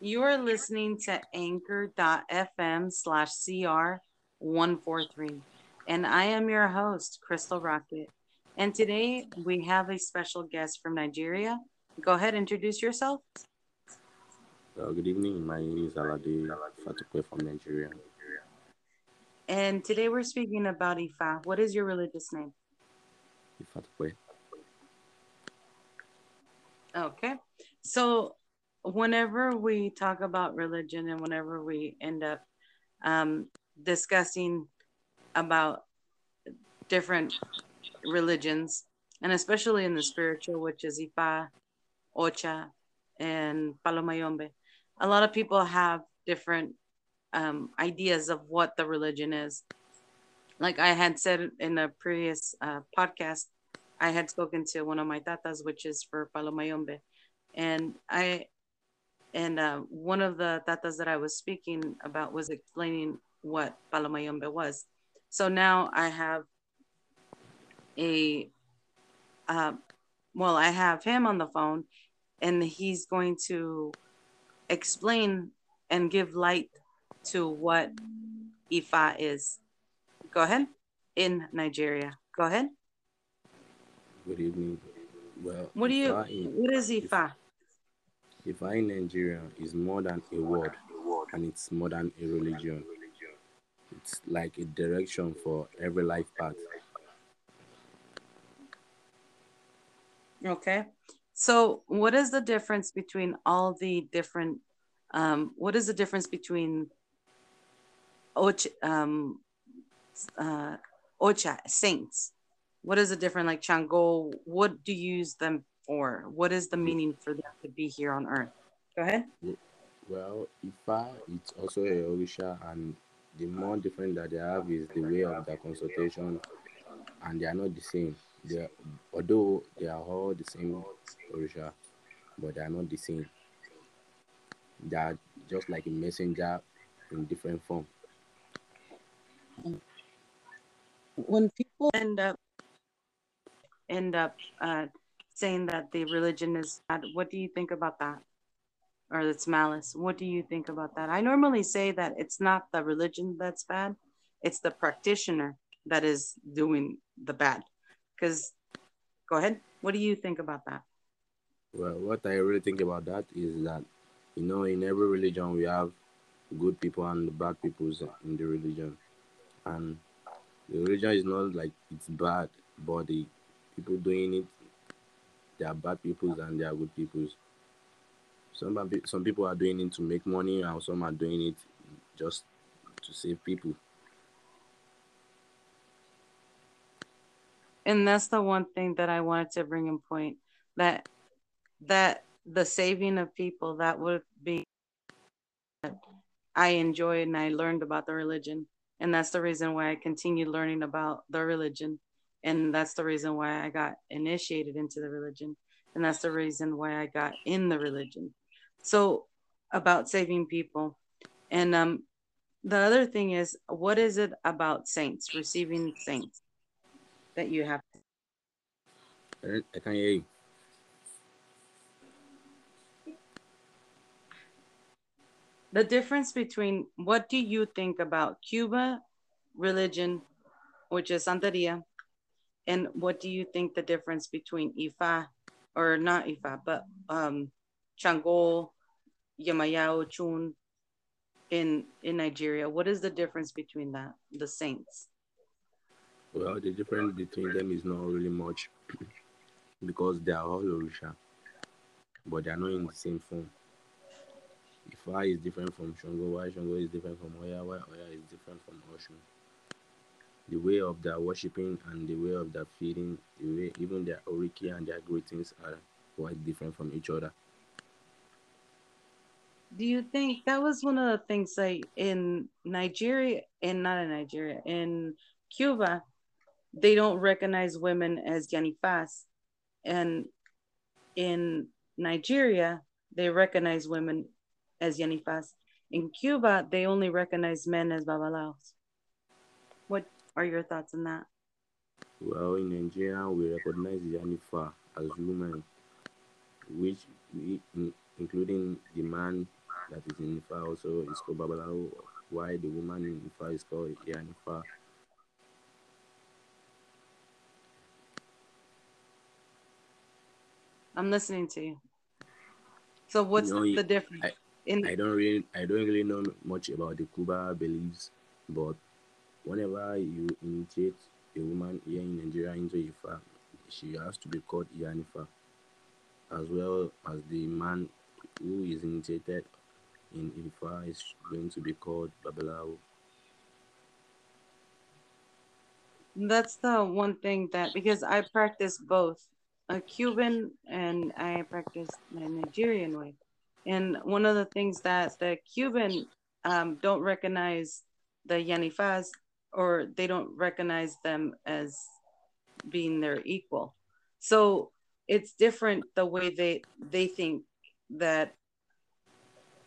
You are listening to anchor.fm slash CR143. And I am your host, Crystal Rocket. And today we have a special guest from Nigeria. Go ahead, introduce yourself. Uh, good evening. My name is Alade Fatukwe from Nigeria. And today we're speaking about Ifa. What is your religious name? Fatukwe. Okay. So whenever we talk about religion and whenever we end up um, discussing about different religions, and especially in the spiritual, which is Ifa, Ocha, and Palomayombe, a lot of people have different um, ideas of what the religion is. Like I had said in a previous uh, podcast, I had spoken to one of my tatas, which is for Palomayombe, and I and uh, one of the tatas that I was speaking about was explaining what Palomayombe was. So now I have a, uh, well, I have him on the phone and he's going to explain and give light to what Ifa is. Go ahead. In Nigeria. Go ahead. Good evening. Well, what do you, in, what is Ifa? In Nigeria is more than a word and it's more than a religion. It's like a direction for every life path. Okay. So, what is the difference between all the different? Um, what is the difference between Ocha, um, uh, Ocha saints? What is the different like Chango? What do you use them for? What is the meaning for them to be here on Earth? Go ahead. Well, Ifa, it's also a Orisha, and the more different that they have is the way of their consultation, and they are not the same. They are, although they are all the same Orisha, but they are not the same. They are just like a messenger in different form. When people end up end up uh, saying that the religion is bad, what do you think about that? Or it's malice. What do you think about that? I normally say that it's not the religion that's bad, it's the practitioner that is doing the bad. Because, go ahead. What do you think about that? Well, what I really think about that is that, you know, in every religion we have good people and bad people in the religion. And the religion is not like it's bad, but the people doing it, they are bad people and there are good people. Some, some people are doing it to make money, and some are doing it just to save people. and that's the one thing that I wanted to bring in point that that the saving of people that would be I enjoyed and I learned about the religion and that's the reason why I continued learning about the religion and that's the reason why I got initiated into the religion and that's the reason why I got in the religion so about saving people and um the other thing is what is it about saints receiving saints that you have? I can't hear you. The difference between what do you think about Cuba religion, which is Santeria, and what do you think the difference between Ifa, or not Ifa, but um, Chango, Yamayao, Chun in in Nigeria? What is the difference between that, the saints? Well, the difference between them is not really much because they are all Orisha, but they are not in the same form. Ifa is different from Shango, why Shango is different from Oya, why Oya is different from Oshun. The way of their worshipping and the way of their feeding, the way even their oriki and their greetings are quite different from each other. Do you think that was one of the things like in Nigeria and not in Nigeria, in Cuba, they don't recognize women as Yanifas. And in Nigeria, they recognize women as Yanifas. In Cuba, they only recognize men as Babalaos. Are your thoughts on that? Well, in Nigeria, we recognize Yanifa as woman, which we, including the man that is in Ifa also is called Babalawo? Why the woman in Ifa is called Yanifa? I'm listening to you. So what's you know, the difference? I, in I don't really I don't really know much about the Cuba beliefs, but whenever you initiate a woman here in Nigeria into Ifa, she has to be called Yanifa, as well as the man who is initiated in Ifa is going to be called Babalawo. That's the one thing that because I practice both a Cuban and I practice my Nigerian way. And one of the things that the Cuban um, don't recognize the Yanifas or they don't recognize them as being their equal. So it's different the way they they think that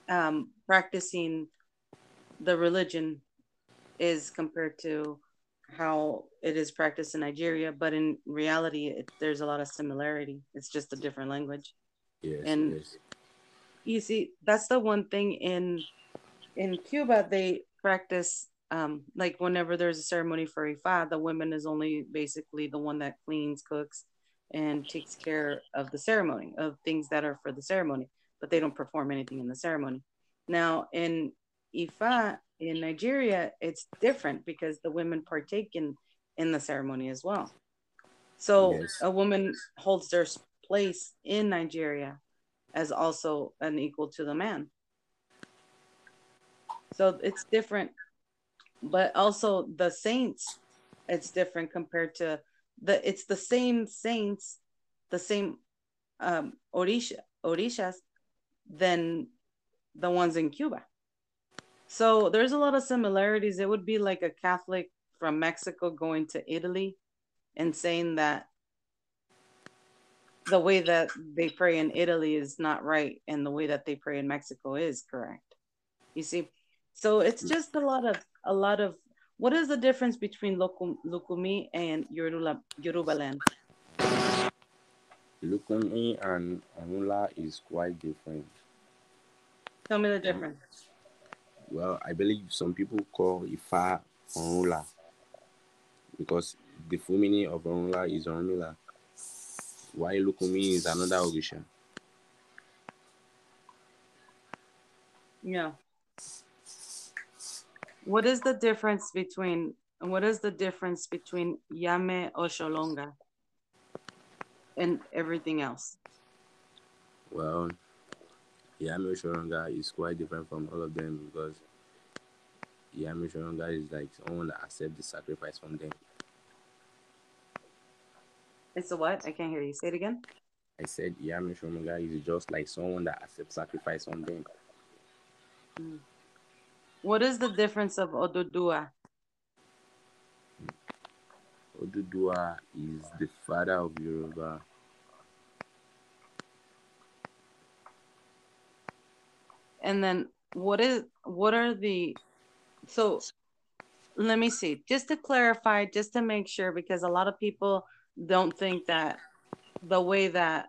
um, practicing the religion is compared to how it is practiced in Nigeria, but in reality, it, there's a lot of similarity. It's just a different language. Yes, and yes. you see, that's the one thing in in Cuba they practice um, like whenever there's a ceremony for Ifa, the woman is only basically the one that cleans, cooks, and takes care of the ceremony of things that are for the ceremony, but they don't perform anything in the ceremony. Now in Ifa in Nigeria, it's different because the women partake in in the ceremony as well. So yes. a woman holds their place in Nigeria as also an equal to the man. So it's different, but also the saints, it's different compared to the. It's the same saints, the same um, orisha orishas, than the ones in Cuba. So there's a lot of similarities. It would be like a Catholic from Mexico going to Italy and saying that the way that they pray in Italy is not right and the way that they pray in Mexico is correct. You see? So it's just a lot of a lot of what is the difference between Lukumi and Yoruba, Yoruba land? Lukumi and Anula is quite different. Tell me the difference. Well, I believe some people call Ifa Onrula because the full meaning of Onrula is Orunmila, while Lukumi is another Orisha. Yeah. What is the difference between what is the difference between Yame Osholonga and everything else? Well, Yami Osholonga is quite different from all of them because Yami Osholonga is like someone that accepts the sacrifice from them. It's a what? I can't hear you. Say it again. I said Yami Osholonga is just like someone that accepts sacrifice from them. Mm. What is the difference of Odudua? Odudua is the father of Yoruba. and then what is what are the so let me see just to clarify just to make sure because a lot of people don't think that the way that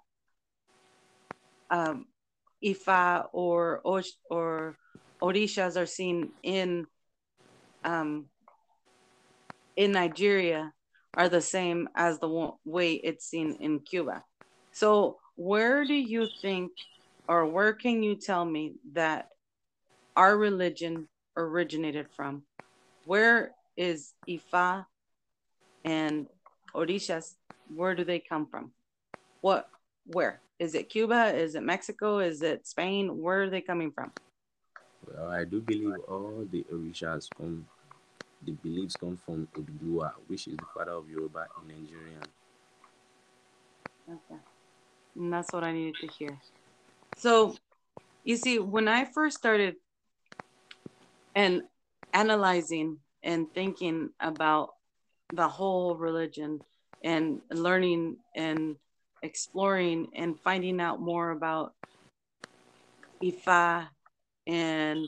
um, Ifa or or Orishas are seen in um, in Nigeria are the same as the way it's seen in Cuba. So where do you think or where can you tell me that our religion originated from? Where is Ifa and Orishas? Where do they come from? What, where? Is it Cuba? Is it Mexico? Is it Spain? Where are they coming from? Well, I do believe all the Orishas come, the beliefs come from Odudua, which is the father of Yoruba in Nigeria. Okay. And that's what I needed to hear. So, you see, when I first started and analyzing and thinking about the whole religion and learning and exploring and finding out more about Ifa and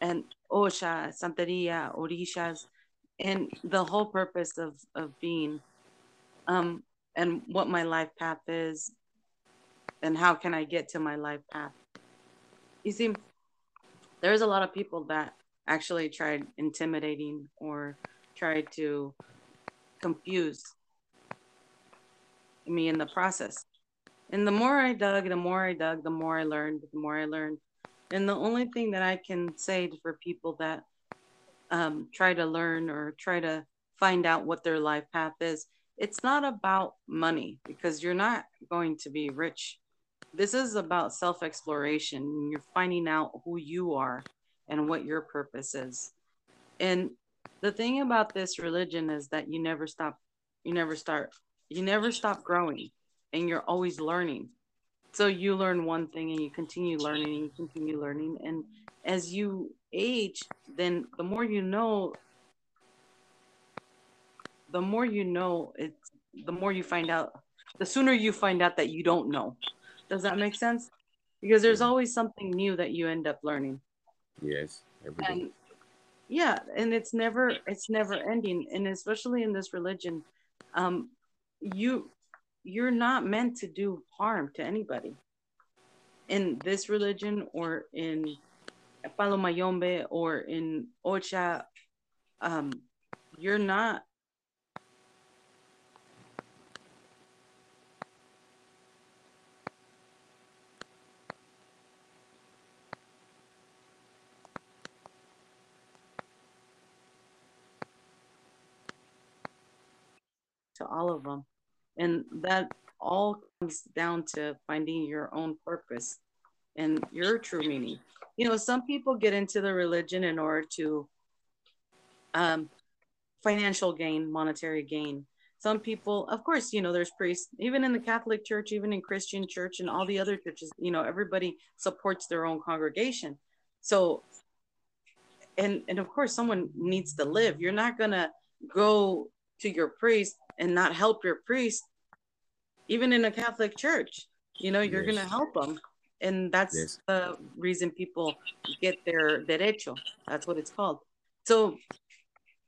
and Osha, Santeria, Orishas, and the whole purpose of, of being um, and what my life path is and how can I get to my life path? you see, there's a lot of people that actually tried intimidating or tried to confuse me in the process. And the more I dug, the more I dug, the more I learned, the more I learned. And the only thing that I can say for people that um, try to learn or try to find out what their life path is, it's not about money because you're not going to be rich. This is about self exploration. You're finding out who you are and what your purpose is. And the thing about this religion is that you never stop, you never start, you never stop growing and you're always learning. So you learn one thing and you continue learning and you continue learning. And as you age, then the more you know, the more you know, it's the more you find out, the sooner you find out that you don't know. Does that make sense? Because there's always something new that you end up learning. Yes. And, yeah, and it's never it's never ending, and especially in this religion, um, you you're not meant to do harm to anybody. In this religion, or in Palo Mayombe, or in Ocha, um, you're not to all of them. And that all comes down to finding your own purpose and your true meaning. You know, some people get into the religion in order to um, financial gain, monetary gain. Some people, of course, you know, there's priests, even in the Catholic Church, even in Christian Church, and all the other churches, you know, everybody supports their own congregation. So, and and of course, someone needs to live. You're not gonna go to your priest and not help your priest, even in a Catholic church. You know, you're yes. going to help them. And that's yes. the reason people get their derecho. That's what it's called. So,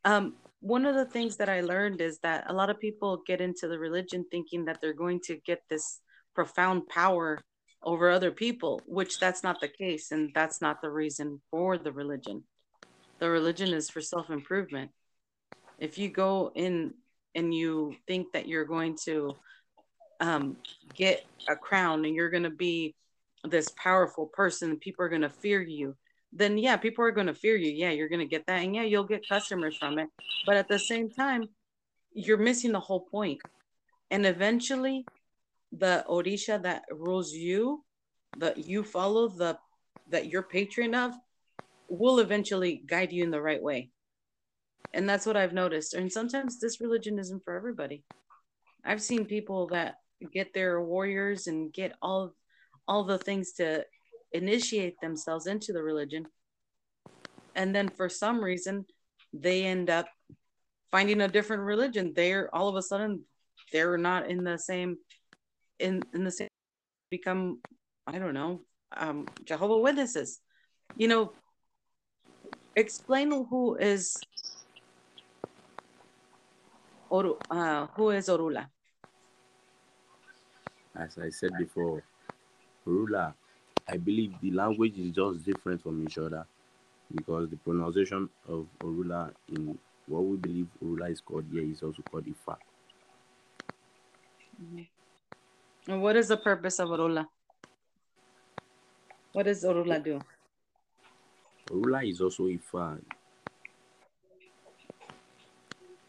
um, one of the things that I learned is that a lot of people get into the religion thinking that they're going to get this profound power over other people, which that's not the case. And that's not the reason for the religion. The religion is for self improvement. If you go in and you think that you're going to um, get a crown and you're going to be this powerful person, people are going to fear you, then yeah, people are going to fear you. Yeah, you're going to get that. And yeah, you'll get customers from it. But at the same time, you're missing the whole point. And eventually, the Orisha that rules you, that you follow, the that you're patron of, will eventually guide you in the right way and that's what i've noticed. And sometimes this religion isn't for everybody. I've seen people that get their warriors and get all all the things to initiate themselves into the religion. And then for some reason they end up finding a different religion. They're all of a sudden they're not in the same in in the same become i don't know um jehovah witnesses. You know explain who is Oru, uh, who is Orula? As I said before, Orula, I believe the language is just different from each other because the pronunciation of Orula in what we believe Orula is called here is also called Ifa. Mm-hmm. And what is the purpose of Orula? What does Orula do? Orula is also Ifa.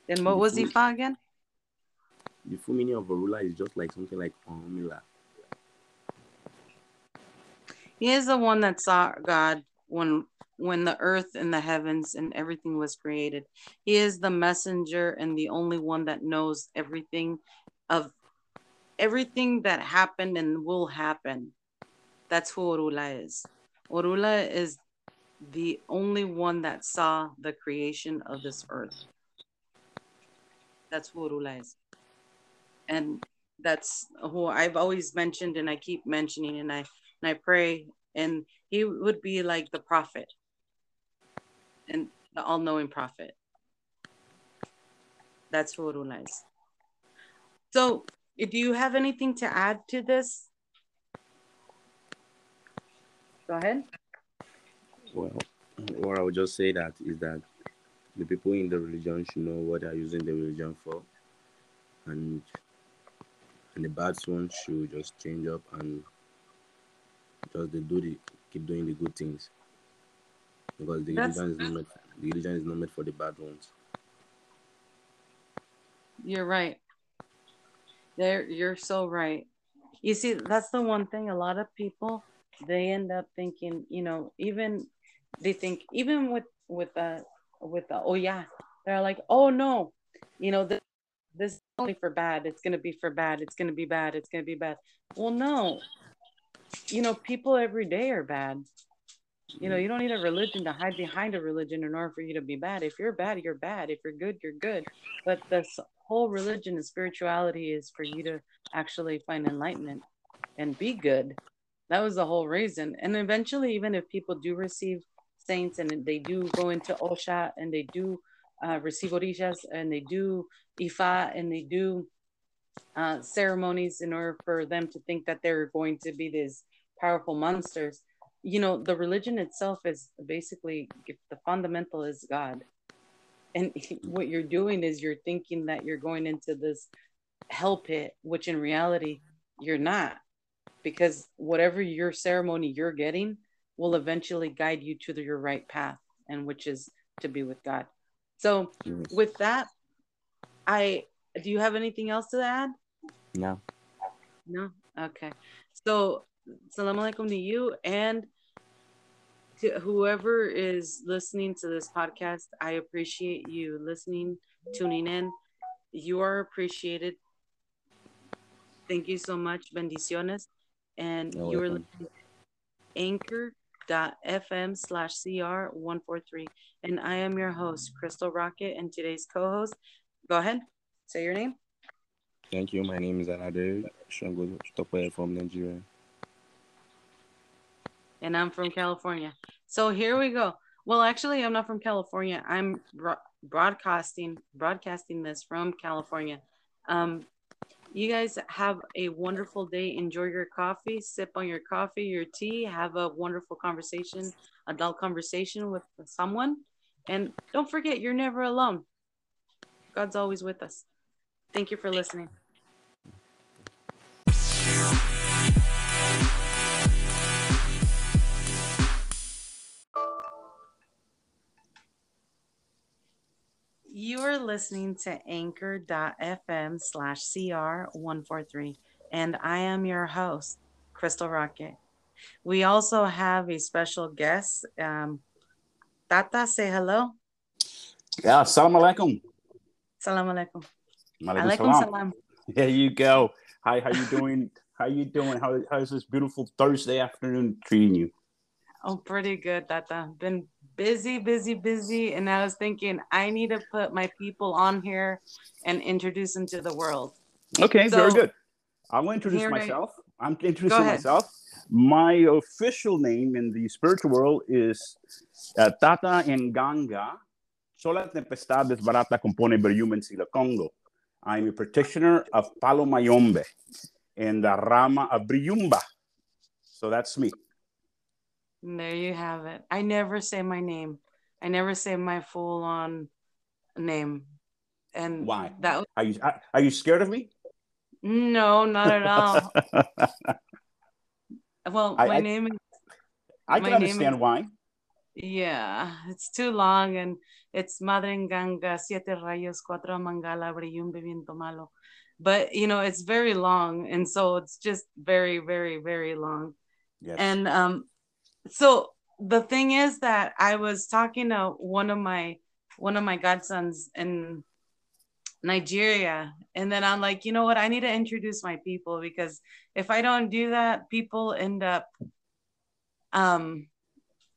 Then what the was full, Ifa again? The full meaning of Orula is just like something like Orunmila. He is the one that saw God when when the earth and the heavens and everything was created. He is the messenger and the only one that knows everything of everything that happened and will happen. That's who Orula is. Orula is the only one that saw the creation of this earth. That's who Rula is. And that's who I've always mentioned and I keep mentioning and I and I pray and he would be like the prophet and the all-knowing prophet. That's who Rula is. So do you have anything to add to this? Go ahead. Well, what I would just say that is that the people in the religion should know what they are using the religion for, and and the bad ones should just change up and just they do the keep doing the good things because the That's- religion is not meant, the religion is not meant for the bad ones. You're right. There, you're so right. You see, that's the one thing. A lot of people they end up thinking, you know, even they think even with with the with the oh yeah, they're like, oh no, you know, this this is only for bad. It's gonna be for bad. It's gonna be bad. It's gonna be bad. Well, no, you know, people every day are bad. You know, you don't need a religion to hide behind a religion in order for you to be bad. If you're bad, you're bad. If you're good, you're good. But this whole religion and spirituality is for you to actually find enlightenment and be good. That was the whole reason. And eventually, even if people do receive saints and they do go into Osha and they do uh, receive orishas and they do Ifa and they do uh, ceremonies in order for them to think that they're going to be these powerful monsters. You know, the religion itself is basically the fundamental is God. And what you're doing is you're thinking that you're going into this hell pit, which in reality, you're not. Because whatever your ceremony you're getting will eventually guide you to the, your right path, and which is to be with God. So, with that, I do you have anything else to add? No. No? Okay. So, salam alaikum to you and to whoever is listening to this podcast. I appreciate you listening, tuning in. You are appreciated. Thank you so much. Bendiciones. And You're you are listening to anchor.fm slash CR143. And I am your host, Crystal Rocket, and today's co host. Go ahead. Say your name. Thank you. My name is Alade Shango from Nigeria. and I'm from California. So here we go. Well, actually, I'm not from California. I'm broadcasting broadcasting this from California. Um, you guys have a wonderful day. Enjoy your coffee. Sip on your coffee, your tea. Have a wonderful conversation, adult conversation with someone, and don't forget, you're never alone. God's always with us. Thank you for listening. Listening to anchor.fm slash CR143, and I am your host, Crystal Rocket. We also have a special guest. Um, Tata, say hello. Yeah, salam alaikum. Salam alaikum. Alaikum salam. salam. There you go. Hi, how you doing? how you doing? How, how's this beautiful Thursday afternoon treating you? Oh, pretty good, Tata. Been busy, busy, busy. And I was thinking, I need to put my people on here and introduce them to the world. Okay, So, very good. I'm going to introduce myself. I'm introducing myself. My official name in the spiritual world is uh, Tata Nganga. Sola tempestad desbarata compone Beryumen Sila Congo. I'm a practitioner of Palo Mayombe and the Rama of Briumba. So that's me. And there you have it. I never say my name. I never say my full on name. And Why? that Are you are, you scared of me? no, not at all. well, I- my I- name is I can understand is- why. yeah, it's too long and it's Madre Nganga, Siete Rayos, Cuatro Mangala, Brillumbe Viento Malo. But you know, it's very long, and so it's just very, very, very long. Yes. And um, so the thing is that I was talking to one of my one of my godsons in Nigeria, and then I'm like, you know what? I need to introduce my people because if I don't do that, people end up, um,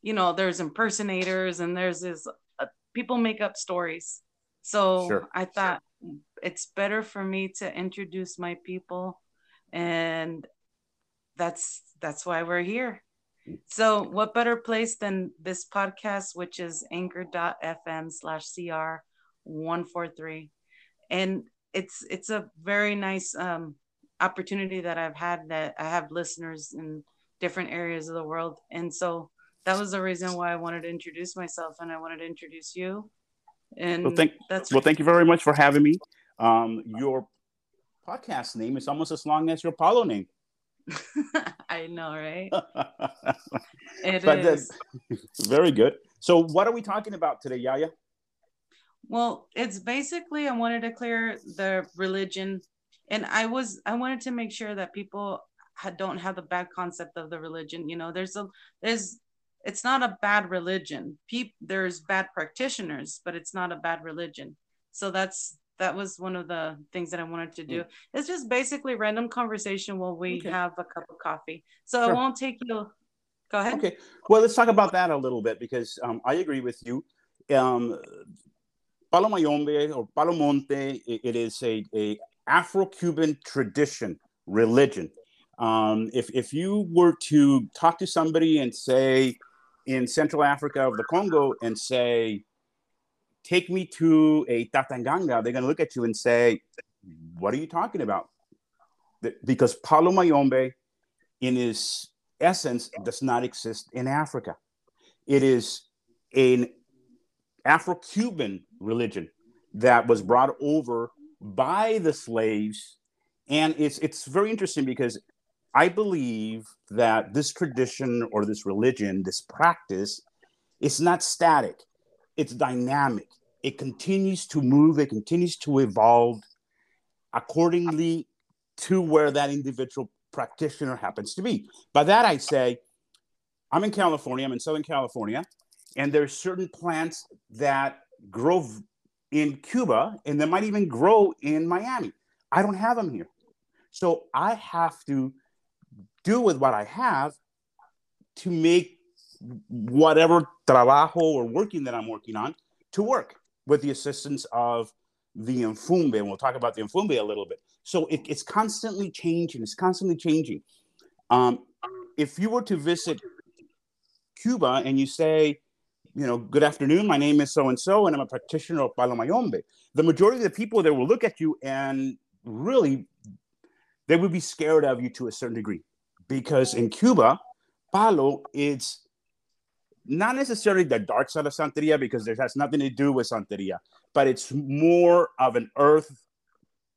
you know, there's impersonators and there's this uh, people make up stories. So Sure. I thought it's better for me to introduce my people, and that's that's why we're here. So, what better place than this podcast, which is anchor.fm slash CR 143. And it's it's a very nice um, opportunity that I've had that I have listeners in different areas of the world. And so that was the reason why I wanted to introduce myself and I wanted to introduce you. And well, thank, that's well, thank you very much for having me. Um, your podcast name is almost as long as your Palo name. I know, right? it but is. very good. So, what are we talking about today, Yaya? Well, it's basically I wanted to clear the religion, and I was I wanted to make sure that people had, don't have the bad concept of the religion. You know, there's a there's it's not a bad religion. People there's bad practitioners, but it's not a bad religion. So that's that was one of the things that I wanted to do. Mm. It's just basically random conversation while we okay. have a cup of coffee. So sure. I won't take you. Go ahead. Okay. Well, let's talk about that a little bit because um, I agree with you. Um, Palo Mayombe or Palo Monte, it, it is a, a Afro-Cuban tradition, religion. Um, if, if you were to talk to somebody and say in Central Africa of the Congo and say, take me to a Tatanganga, they're going to look at you and say, What are you talking about? Because Palo Mayombe, in its essence, does not exist in Africa. It is an Afro Cuban religion that was brought over by the slaves. And it's, it's very interesting because I believe that this tradition or this religion, this practice, is not static it's dynamic. It continues to move, it continues to evolve accordingly to where that individual practitioner happens to be. By that, I say, I'm in California, I'm in Southern California, and there's certain plants that grow in Cuba and they might even grow in Miami. I don't have them here. So I have to do with what I have to make whatever trabajo or working that I'm working on to work with the assistance of the Mfumbe. And we'll talk about the Mfumbe a little bit. So it, it's constantly changing. It's constantly changing. Um, if you were to visit Cuba and you say, you know, good afternoon, my name is so and so, and I'm a practitioner of Palo Mayombe, the majority of the people there will look at you and really they would be scared of you to a certain degree because in Cuba, Palo is not necessarily the dark side of Santeria because it has nothing to do with Santeria, but it's more of an earth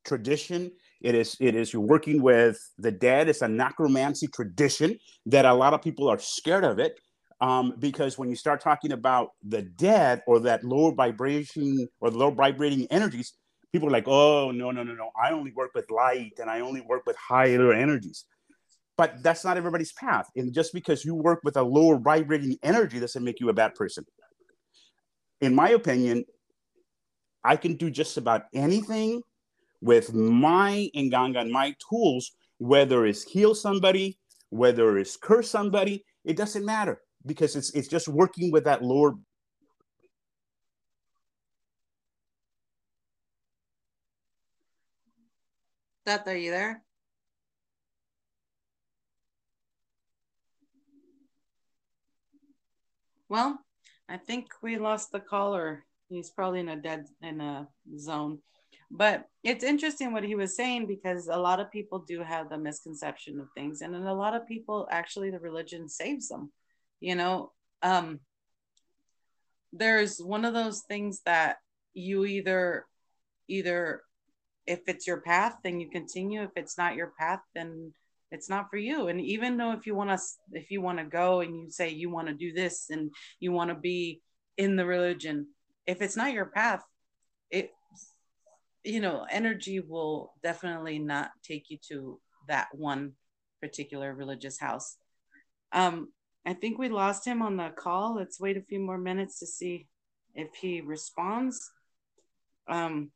tradition. It is it is you're working with the dead. It's a necromancy tradition that a lot of people are scared of it um, because when you start talking about the dead or that lower vibration or the lower vibrating energies, people are like, oh no no no no, I only work with light and I only work with higher energies but that's not everybody's path. And just because you work with a lower vibrating energy doesn't make you a bad person. In my opinion, I can do just about anything with my Nganga and my tools, whether it's heal somebody, whether it's curse somebody, it doesn't matter because it's it's just working with that lower That are you there? Well, I think we lost the caller. He's probably in a dead in a zone. But it's interesting what he was saying because a lot of people do have the misconception of things, and then a lot of people actually the religion saves them. You know, um, there's one of those things that you either either if it's your path, then you continue. If it's not your path, then it's not for you. And even though if you want to if you want to go and you say you want to do this and you want to be in the religion if it's not your path it you know energy will definitely not take you to that one particular religious house. Um i think we lost him on the call. Let's wait a few more minutes to see if he responds. Um